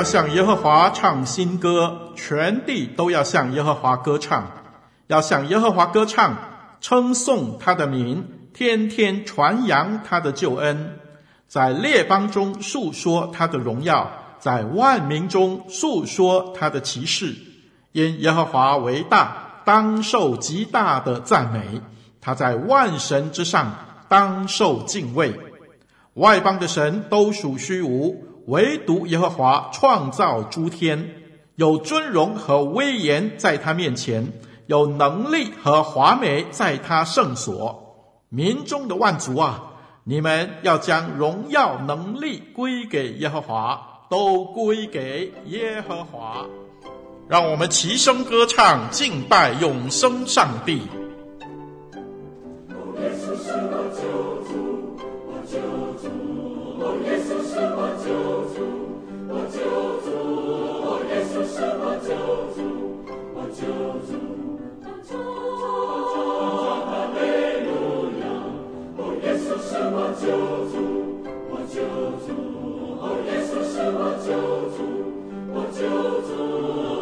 要向耶和华唱新歌，全地都要向耶和华歌唱，要向耶和华歌唱，称颂他的名，天天传扬他的救恩，在列邦中述说他的荣耀，在万民中述说他的奇事。因耶和华为大，当受极大的赞美；他在万神之上，当受敬畏。外邦的神都属虚无。唯独耶和华创造诸天，有尊荣和威严在他面前，有能力和华美在他圣所。民中的万族啊，你们要将荣耀能力归给耶和华，都归给耶和华。让我们齐声歌唱，敬拜永生上帝。哦耶稣是我救主我救主耶稣是我救主我救主耶稣是我救主我救主哦耶稣是我救主我救主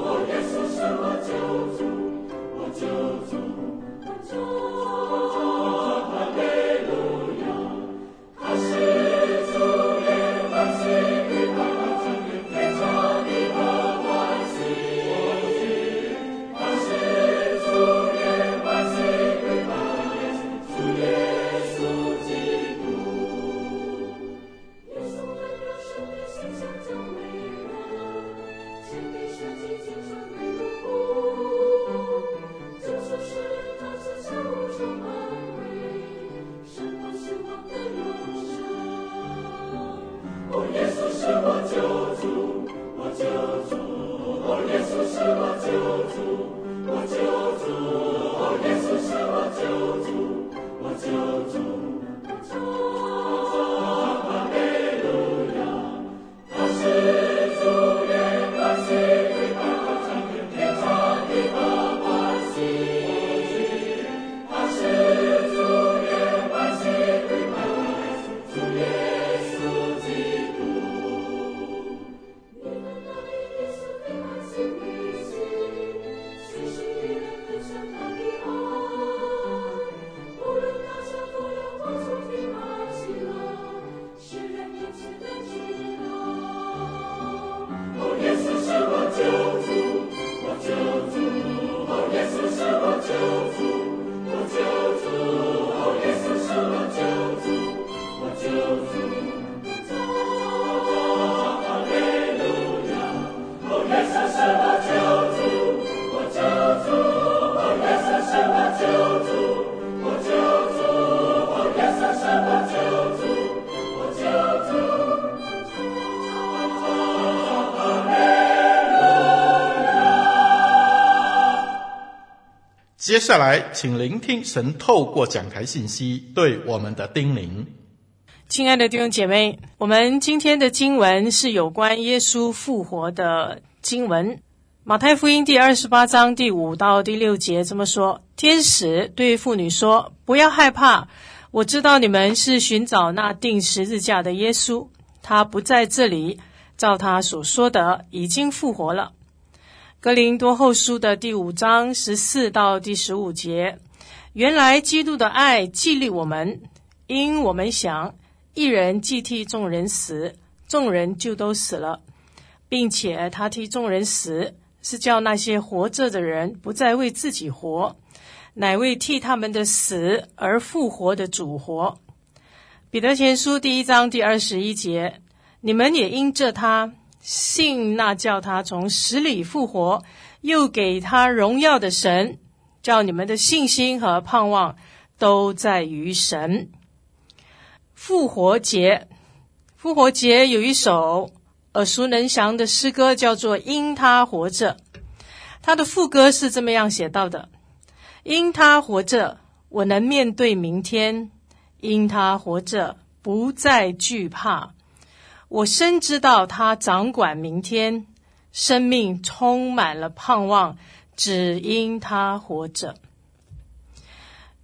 接下来，请聆听神透过讲台信息对我们的叮咛。亲爱的弟兄姐妹，我们今天的经文是有关耶稣复活的经文。马太福音第二十八章第五到第六节这么说：天使对妇女说：“不要害怕，我知道你们是寻找那钉十字架的耶稣，他不在这里，照他所说的，已经复活了。”格林多后书的第五章十四到第十五节，原来基督的爱激励我们，因我们想，一人既替众人死，众人就都死了，并且他替众人死，是叫那些活着的人不再为自己活，乃为替他们的死而复活的主活。彼得前书第一章第二十一节，你们也因着他。信那叫他从死里复活，又给他荣耀的神，叫你们的信心和盼望都在于神。复活节，复活节有一首耳熟能详的诗歌，叫做《因他活着》。他的副歌是这么样写到的：“因他活着，我能面对明天；因他活着，不再惧怕。我深知道他掌管明天，生命充满了盼望，只因他活着。”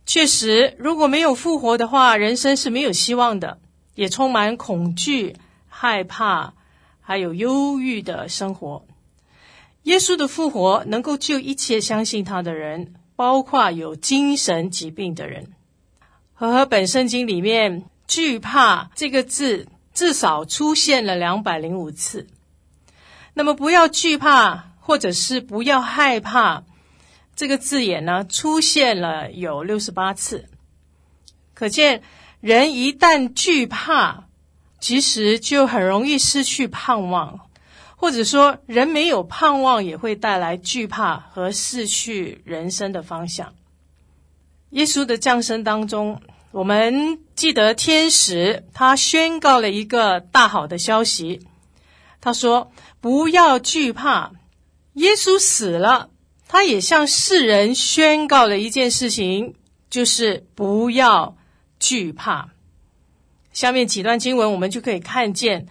确实，如果没有复活的话，人生是没有希望的，也充满恐惧、害怕，还有忧郁的生活。耶稣的复活能够救一切相信他的人，包括有精神疾病的人。和合本圣经里面“惧怕”这个字至少出现了两百零五次。那么，不要惧怕，或者是不要害怕。这个字眼呢，出现了有六十八次，可见人一旦惧怕，其实就很容易失去盼望，或者说人没有盼望也会带来惧怕和失去人生的方向。耶稣的降生当中，我们记得天使他宣告了一个大好的消息，他说：“不要惧怕，耶稣死了。”他也向世人宣告了一件事情，就是不要惧怕。下面几段经文我们就可以看见，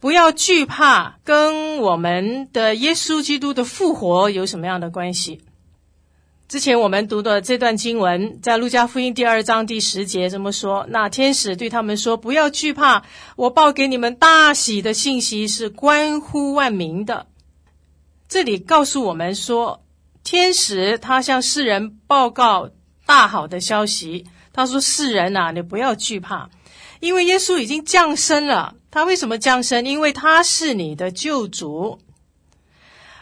不要惧怕跟我们的耶稣基督的复活有什么样的关系？之前我们读的这段经文，在路加福音第二章第十节这么说：那天使对他们说：“不要惧怕，我报给你们大喜的信息是关乎万民的。”这里告诉我们说。天使他向世人报告大好的消息，他说：“世人呐、啊，你不要惧怕，因为耶稣已经降生了。他为什么降生？因为他是你的救主。”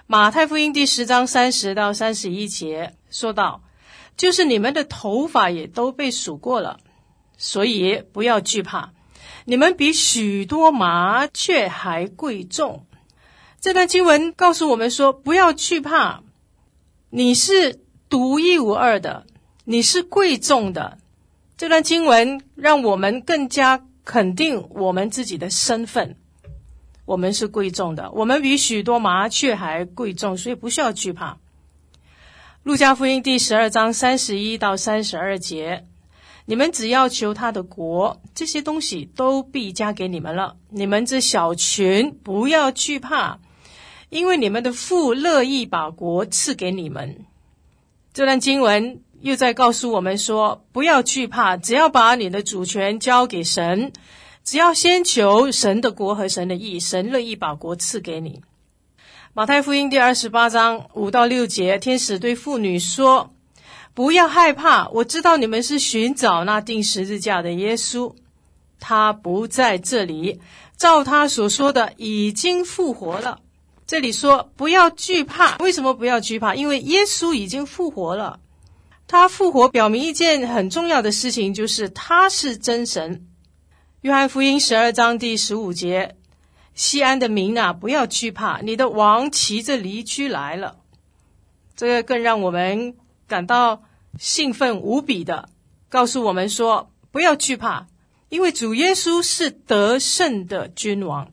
马太福音第十章三十到三十一节说道：“就是你们的头发也都被数过了，所以不要惧怕，你们比许多麻雀还贵重。”这段经文告诉我们说：“不要惧怕。”你是独一无二的，你是贵重的。这段经文让我们更加肯定我们自己的身份，我们是贵重的，我们比许多麻雀还贵重，所以不需要惧怕。路加福音第十二章三十一到三十二节，你们只要求他的国，这些东西都必加给你们了。你们这小群，不要惧怕。因为你们的父乐意把国赐给你们，这段经文又在告诉我们说：不要惧怕，只要把你的主权交给神，只要先求神的国和神的义，神乐意把国赐给你。马太福音第二十八章五到六节，天使对妇女说：不要害怕，我知道你们是寻找那钉十字架的耶稣，他不在这里，照他所说的，已经复活了。这里说不要惧怕，为什么不要惧怕？因为耶稣已经复活了。他复活表明一件很重要的事情，就是他是真神。约翰福音十二章第十五节：西安的民啊，不要惧怕，你的王骑着驴駒来了。这个更让我们感到兴奋无比的，告诉我们说不要惧怕，因为主耶稣是得胜的君王。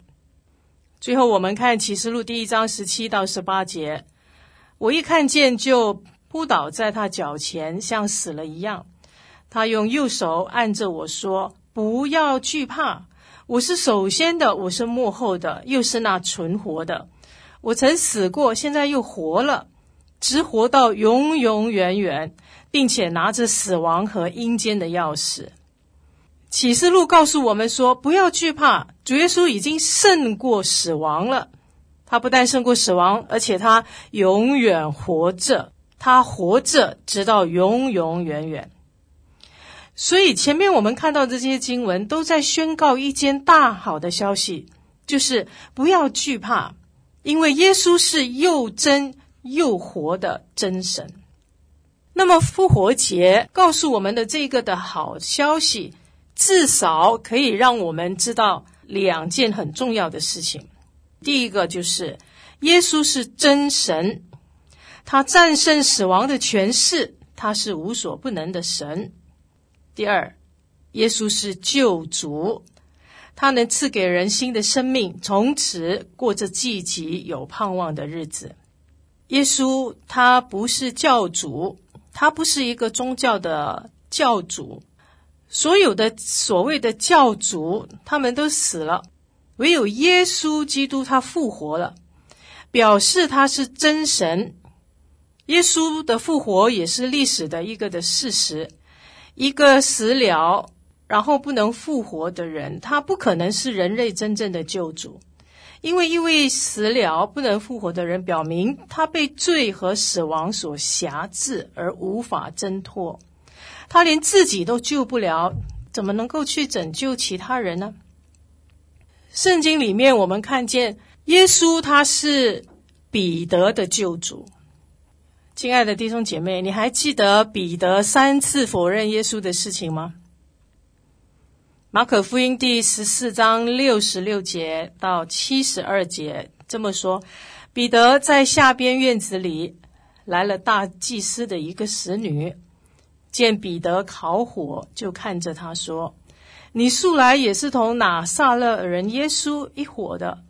最后，我们看启示录第一章十七到十八节。我一看见，就扑倒在他脚前，像死了一样。他用右手按着我说：“不要惧怕，我是首先的，我是幕后的，又是那存活的。我曾死过，现在又活了，直活到永永远远，并且拿着死亡和阴间的钥匙。”启示录告诉我们说：“不要惧怕，主耶稣已经胜过死亡了。他不但胜过死亡，而且他永远活着，他活着直到永永远远。所以前面我们看到这些经文都在宣告一件大好的消息，就是不要惧怕，因为耶稣是又真又活的真神。那么复活节告诉我们的这个的好消息。”至少可以让我们知道两件很重要的事情。第一个就是耶稣是真神，他战胜死亡的权势，他是无所不能的神。第二，耶稣是救主，他能赐给人新的生命，从此过着积极有盼望的日子。耶稣他不是教主，他不是一个宗教的教主。所有的所谓的教主，他们都死了，唯有耶稣基督他复活了，表示他是真神。耶稣的复活也是历史的一个的事实。一个死了然后不能复活的人，他不可能是人类真正的救主，因为一位死了不能复活的人，表明他被罪和死亡所辖制而无法挣脱，他连自己都救不了，怎么能够去拯救其他人呢？圣经里面我们看见耶稣他是彼得的救主。亲爱的弟兄姐妹，你还记得彼得三次否认耶稣的事情吗？马可福音第十四章六十六节到七十二节这么说：彼得在下边院子里来了大祭司的一个使女，见彼得烤火，就看着他说：“你素来也是同拿撒勒人耶稣一伙的。”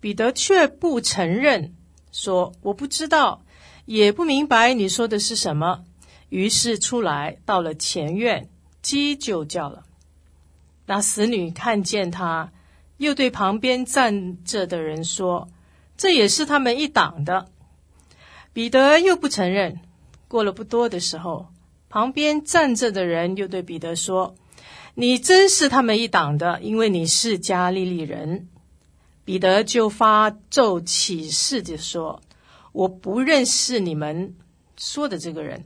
彼得却不承认，说：“我不知道。”也不明白你说的是什么，于是出来到了前院，鸡就叫了。那死女看见他，又对旁边站着的人说：“这也是他们一党的。”彼得又不承认。过了不多的时候，旁边站着的人又对彼得说：“你真是他们一党的，因为你是加利利人。”彼得就发咒起誓地说。我不认识你们说的这个人。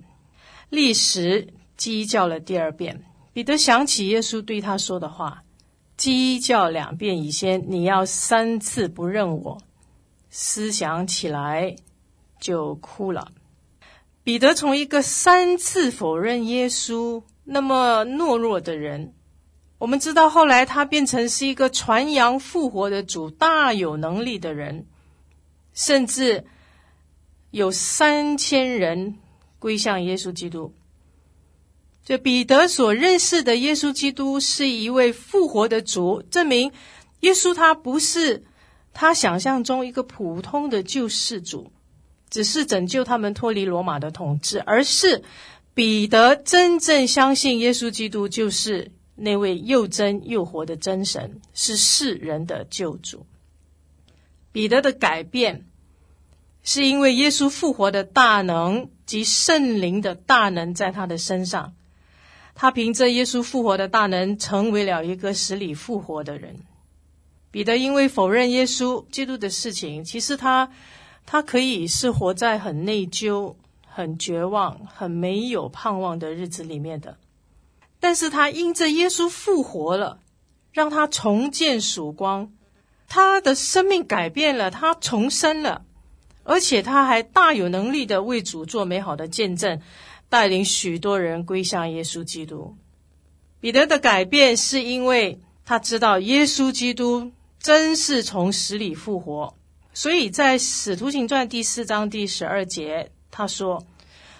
立时鸡叫了第二遍，彼得想起耶稣对他说的话：“鸡叫两遍以先，你要三次不认我。”思想起来就哭了。彼得从一个三次否认耶稣那么懦弱的人，我们知道后来他变成是一个传扬复活的主，大有能力的人，甚至。有三千人归向耶稣基督。这彼得所认识的耶稣基督是一位复活的主，证明耶稣他不是他想象中一个普通的救世主，只是拯救他们脱离罗马的统治，而是彼得真正相信耶稣基督就是那位又真又活的真神，是世人的救主。彼得的改变。是因为耶稣复活的大能及圣灵的大能在他的身上，他凭着耶稣复活的大能，成为了一个死里复活的人。彼得因为否认耶稣基督的事情，其实他他可以是活在很内疚、很绝望、很没有盼望的日子里面的，但是他因着耶稣复活了，让他重见曙光，他的生命改变了，他重生了。而且他还大有能力的为主做美好的见证，带领许多人归向耶稣基督。彼得的改变是因为他知道耶稣基督真是从死里复活，所以在《使徒行传》第四章第十二节，他说：“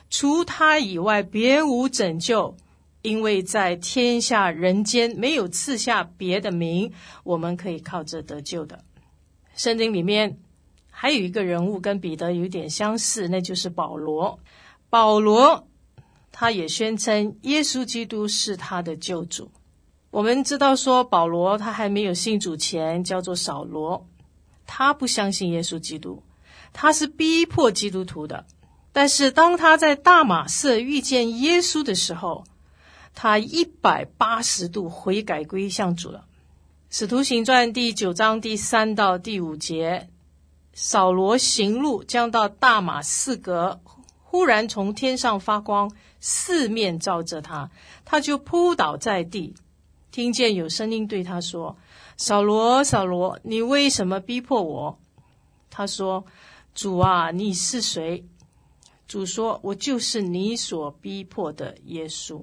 除他以外，别无拯救，因为在天下人间没有赐下别的名，我们可以靠着得救的。”圣经里面。还有一个人物跟彼得有点相似，那就是保罗。保罗他也宣称耶稣基督是他的救主。我们知道说，保罗他还没有信主前叫做扫罗，他不相信耶稣基督，他是逼迫基督徒的。但是当他在大马色遇见耶稣的时候，他一百八十度悔改归向主了。使徒行传第九章第三到第五节。扫罗行路将到大马士革，忽然从天上发光，四面照着他，他就扑倒在地，听见有声音对他说：“扫罗，扫罗，你为什么逼迫我？”他说：“主啊，你是谁？”主说：“我就是你所逼迫的耶稣。”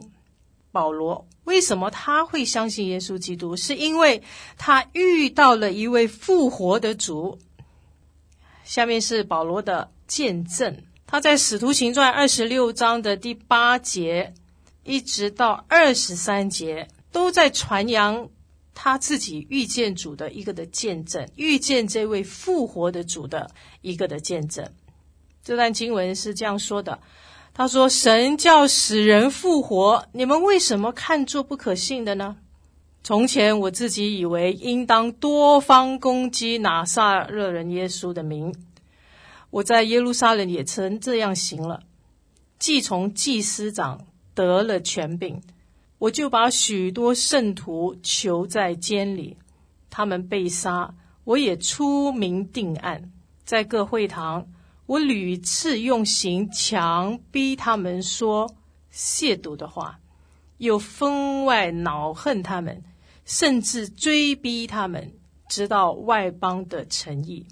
保罗为什么他会相信耶稣基督？是因为他遇到了一位复活的主。下面是保罗的见证，他在《使徒行传》二十六章的第八节一直到二十三节，都在传扬他自己遇见主的一个的见证，遇见这位复活的主的一个的见证。这段经文是这样说的：“他说，神叫死人复活，你们为什么看作不可信的呢？从前我自己以为应当多方攻击拿撒勒人耶稣的名，我在耶路撒冷也曾这样行了。既从祭司长得了权柄，我就把许多圣徒囚在监里，他们被杀，我也出名定案，在各会堂。”我屡次用刑强逼他们说亵渎的话，又分外恼恨他们，甚至追逼他们，直到外邦的诚意。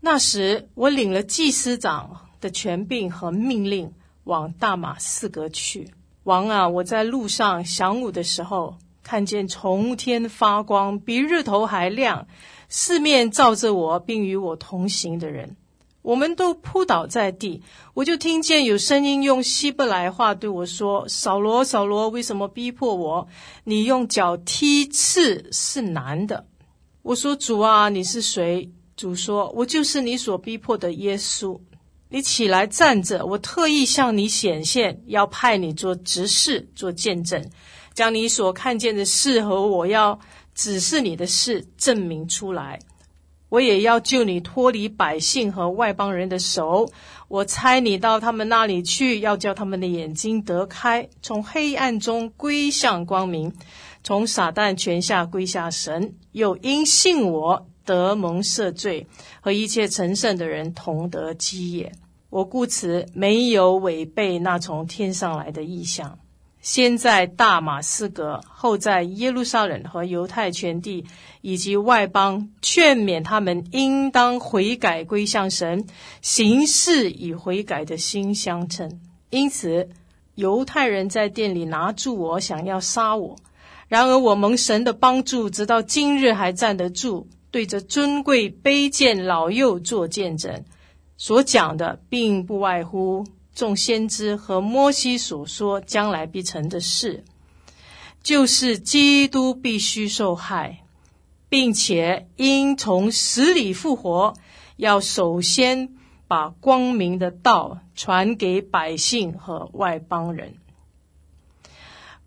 那时，我领了祭司长的权柄和命令，往大马士革去。王啊，我在路上晌午的时候，看见从天发光，比日头还亮，四面照着我，并与我同行的人。我们都扑倒在地，我就听见有声音用希伯来话对我说：“扫罗，扫罗，为什么逼迫我？你用脚踢刺是难的。”我说：“主啊，你是谁？”主说：“我就是你所逼迫的耶稣。你起来站着，我特意向你显现，要派你做执事，做见证，将你所看见的事和我要指示你的事证明出来。”我也要救你脱离百姓和外邦人的手。我差你到他们那里去，要叫他们的眼睛得开，从黑暗中归向光明，从撒旦权下归下神。又因信我得蒙赦罪，和一切成圣的人同得基业。我故此没有违背那从天上来的意象。先在大马士革，后在耶路撒冷和犹太全地以及外邦，劝勉他们应当悔改归向神，行事与悔改的心相称。因此，犹太人在店里拿住我，想要杀我。然而我蒙神的帮助，直到今日还站得住，对着尊贵卑贱老幼做见证。所讲的，并不外乎。众先知和摩西所说将来必成的事，就是基督必须受害，并且应从死里复活，要首先把光明的道传给百姓和外邦人。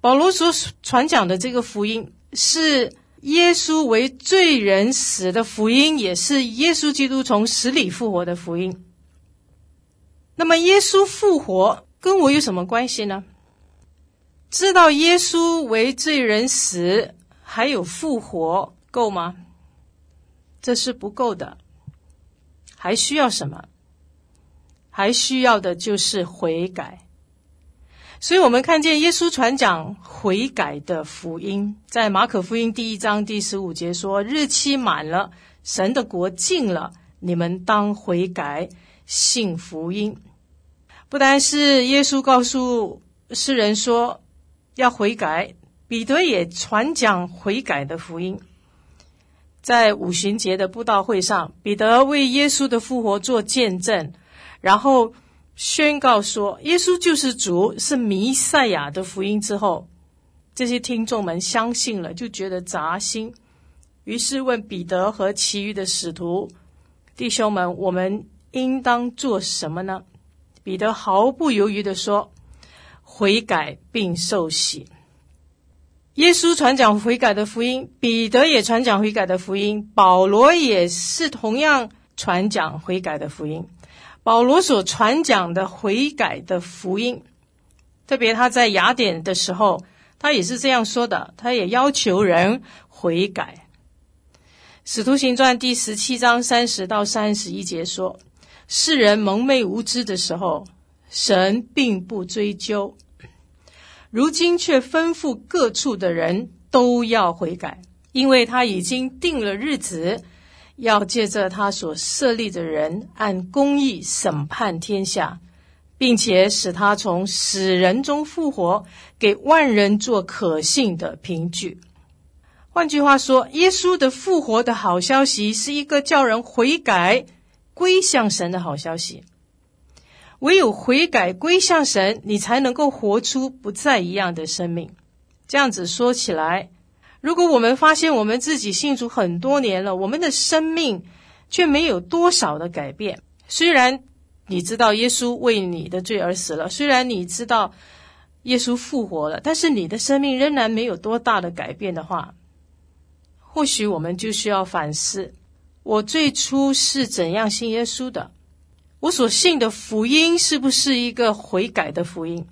保罗所传讲的这个福音，是耶稣为罪人死的福音，也是耶稣基督从死里复活的福音。那么耶稣复活跟我有什么关系呢？知道耶稣为罪人死，还有复活够吗？这是不够的，还需要什么？还需要的就是悔改。所以我们看见耶稣传讲悔改的福音，在马可福音第一章第十五节说：“日期满了，神的国近了，你们当悔改。”信福音，不单是耶稣告诉世人说要悔改，彼得也传讲悔改的福音。在五旬节的布道会上，彼得为耶稣的复活做见证，然后宣告说耶稣就是主，是弥赛亚的福音之后，这些听众们相信了，就觉得扎心，于是问彼得和其余的使徒弟兄们：“我们。”应当做什么呢？彼得毫不犹豫地说：“悔改并受洗。”耶稣传讲悔改的福音，彼得也传讲悔改的福音，保罗也是同样传讲悔改的福音。保罗所传讲的悔改的福音，特别他在雅典的时候，他也是这样说的，他也要求人悔改。使徒行传第十七章三十到三十一节说。世人蒙昧无知的时候，神并不追究；如今却吩咐各处的人都要悔改，因为他已经定了日子，要借着他所设立的人按公义审判天下，并且使他从死人中复活，给万人做可信的凭据。换句话说，耶稣的复活的好消息是一个叫人悔改。归向神的好消息，唯有悔改归向神，你才能够活出不再一样的生命。这样子说起来，如果我们发现我们自己信主很多年了，我们的生命却没有多少的改变，虽然你知道耶稣为你的罪而死了，虽然你知道耶稣复活了，但是你的生命仍然没有多大的改变的话，或许我们就需要反思：我最初是怎样信耶稣的？我所信的福音是不是一个悔改的福音？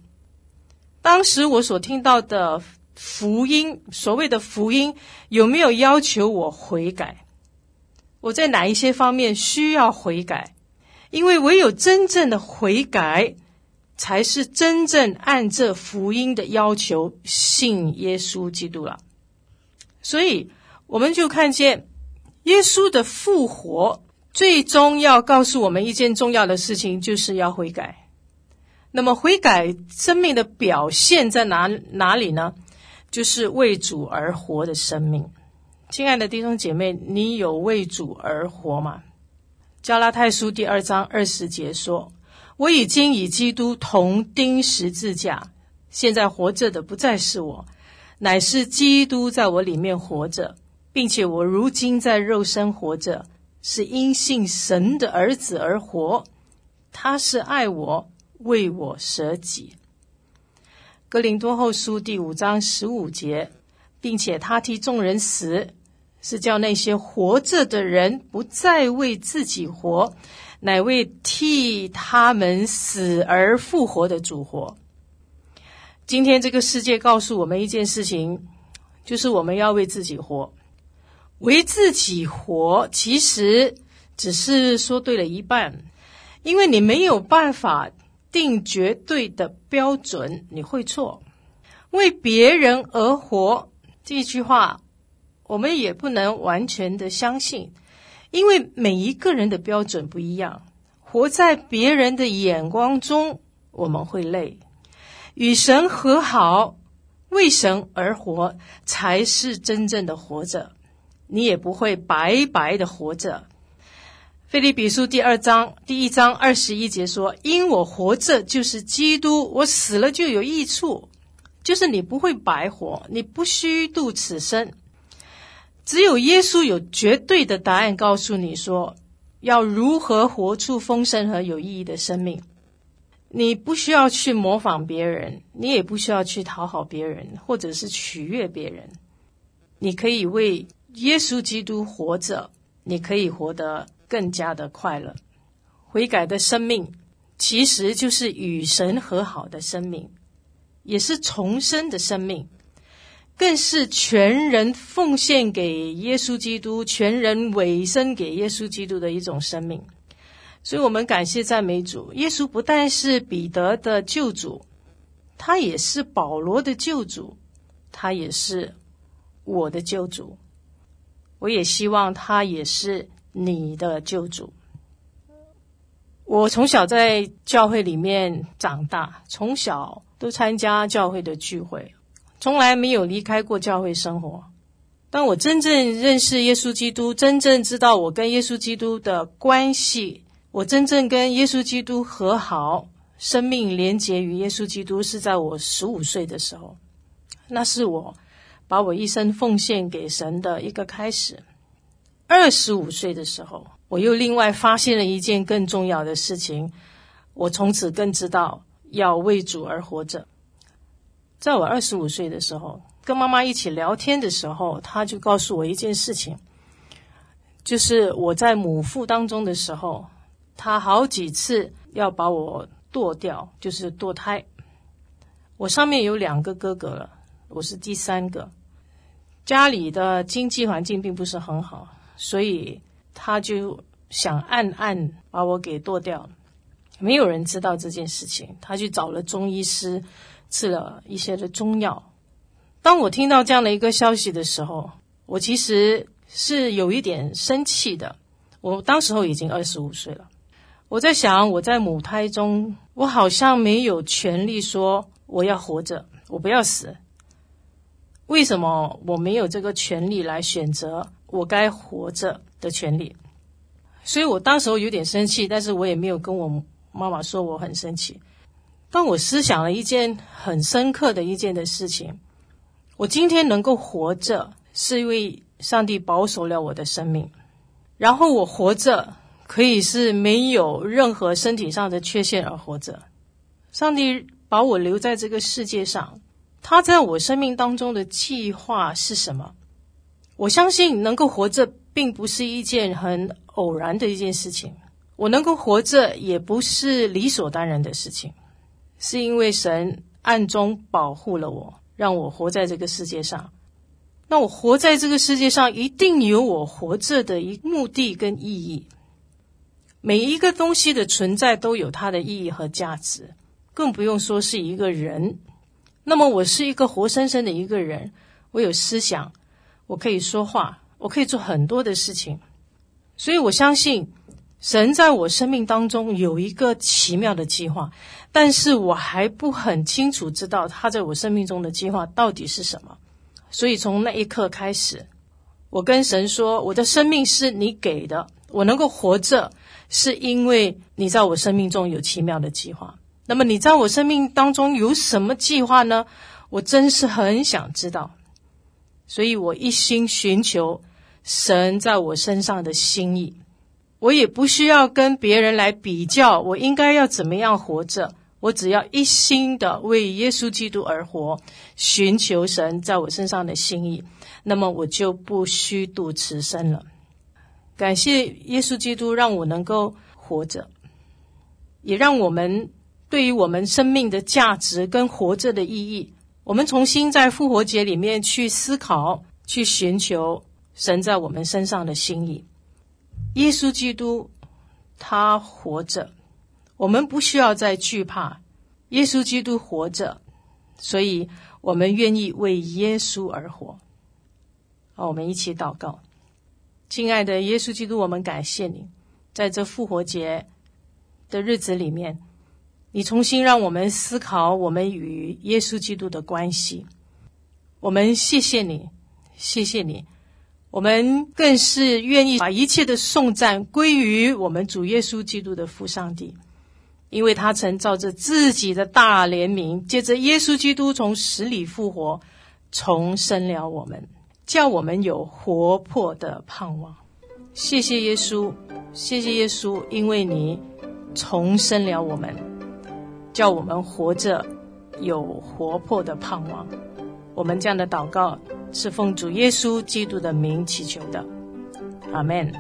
当时我所听到的福音，所谓的福音，有没有要求我悔改？我在哪一些方面需要悔改？因为唯有真正的悔改，才是真正按这福音的要求信耶稣基督了。所以。我们就看见耶稣的复活，最终要告诉我们一件重要的事情，就是要悔改。那么悔改生命的表现在哪哪里呢？就是为主而活的生命。亲爱的弟兄姐妹，你有为主而活吗？加拉太书第二章二十节说：“我已经与基督同钉十字架，现在活着的不再是我，乃是基督在我里面活着。”并且我如今在肉身活着，是因信神的儿子而活。他是爱我，为我舍己。格林多后书第五章十五节，并且他替众人死，是叫那些活着的人不再为自己活，乃为替他们死而复活的主活。今天这个世界告诉我们一件事情，就是我们要为自己活。为自己活，其实只是说对了一半，因为你没有办法定绝对的标准，你会错。为别人而活这句话，我们也不能完全的相信，因为每一个人的标准不一样。活在别人的眼光中，我们会累。与神和好，为神而活，才是真正的活着。你也不会白白的活着。腓立比书第二章第一章二十一节说：“因我活着就是基督，我死了就有益处。”就是你不会白活，你不虚度此生。只有耶稣有绝对的答案，告诉你说要如何活出丰盛和有意义的生命。你不需要去模仿别人，你也不需要去讨好别人，或者是取悦别人。你可以为耶稣基督活着，你可以活得更加的快乐。悔改的生命，其实就是与神和好的生命，也是重生的生命，更是全人奉献给耶稣基督、全人委身给耶稣基督的一种生命。所以，我们感谢赞美主，耶稣不但是彼得的救主，他也是保罗的救主，他也是我的救主。我也希望他也是你的救主。我从小在教会里面长大，从小都参加教会的聚会，从来没有离开过教会生活。当我真正认识耶稣基督，真正知道我跟耶稣基督的关系，我真正跟耶稣基督和好，生命连结于耶稣基督，是在我十五岁的时候。那是我。把我一生奉献给神的一个开始。二十五岁的时候，我又另外发现了一件更重要的事情。我从此更知道要为主而活着。在我二十五岁的时候，跟妈妈一起聊天的时候，她就告诉我一件事情，就是我在母腹当中的时候，她好几次要把我堕掉，就是堕胎。我上面有两个哥哥了，我是第三个。家里的经济环境并不是很好，所以他就想暗暗把我给剁掉。没有人知道这件事情，他去找了中医师，吃了一些的中药。当我听到这样的一个消息的时候，我其实是有一点生气的。我当时候已经二十五岁了，我在想，我在母胎中，我好像没有权利说我要活着，我不要死。为什么我没有这个权利来选择我该活着的权利？所以我当时候有点生气，但是我也没有跟我妈妈说我很生气。当我思想了一件很深刻的一件的事情，我今天能够活着，是因为上帝保守了我的生命。然后我活着，可以是没有任何身体上的缺陷而活着。上帝把我留在这个世界上，他在我生命当中的计划是什么？我相信能够活着，并不是一件很偶然的一件事情。我能够活着，也不是理所当然的事情，是因为神暗中保护了我。让我活在这个世界上，那我活在这个世界上，一定有我活着的一目的跟意义。每一个东西的存在都有它的意义和价值，更不用说是一个人。那么我是一个活生生的一个人，我有思想，我可以说话，我可以做很多的事情。所以我相信。神在我生命当中有一个奇妙的计划，但是我还不很清楚知道他在我生命中的计划到底是什么。所以从那一刻开始，我跟神说：“我的生命是你给的，我能够活着，是因为你在我生命中有奇妙的计划。那么你在我生命当中有什么计划呢？我真是很想知道。所以我一心寻求神在我身上的心意。”我也不需要跟别人来比较，我应该要怎么样活着？我只要一心的为耶稣基督而活，寻求神在我身上的心意，那么我就不虚度此生了。感谢耶稣基督让我能够活着，也让我们对于我们生命的价值跟活着的意义，我们重新在复活节里面去思考，去寻求神在我们身上的心意。耶稣基督，他活着，我们不需要再惧怕。耶稣基督活着，所以我们愿意为耶稣而活。好，我们一起祷告，亲爱的耶稣基督，我们感谢你，在这复活节的日子里面，你重新让我们思考我们与耶稣基督的关系。我们谢谢你，谢谢你。我们更是愿意把一切的颂赞归于我们主耶稣基督的父上帝，因为他曾照着自己的大怜悯，借着耶稣基督从死里复活，重生了我们，叫我们有活泼的盼望。谢谢耶稣，谢谢耶稣，因为你重生了我们，叫我们活着有活泼的盼望。我们这样的祷告。是奉主耶稣基督的名祈求的，阿门。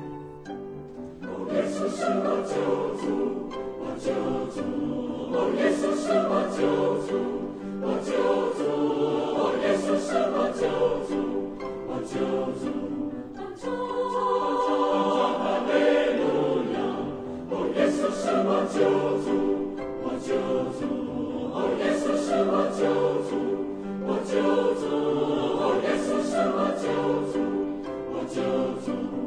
救主，哦，耶稣是我救主，我救主，哦，耶稣是我救主，我救主。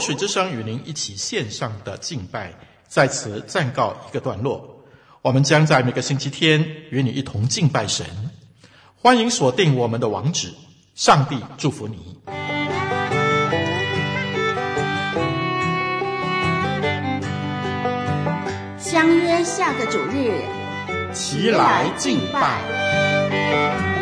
水之声与您一起线上的敬拜，在此暂告一个段落。我们将在每个星期天与你一同敬拜神。欢迎锁定我们的网址。上帝祝福你。相约下个主日，齐来敬拜。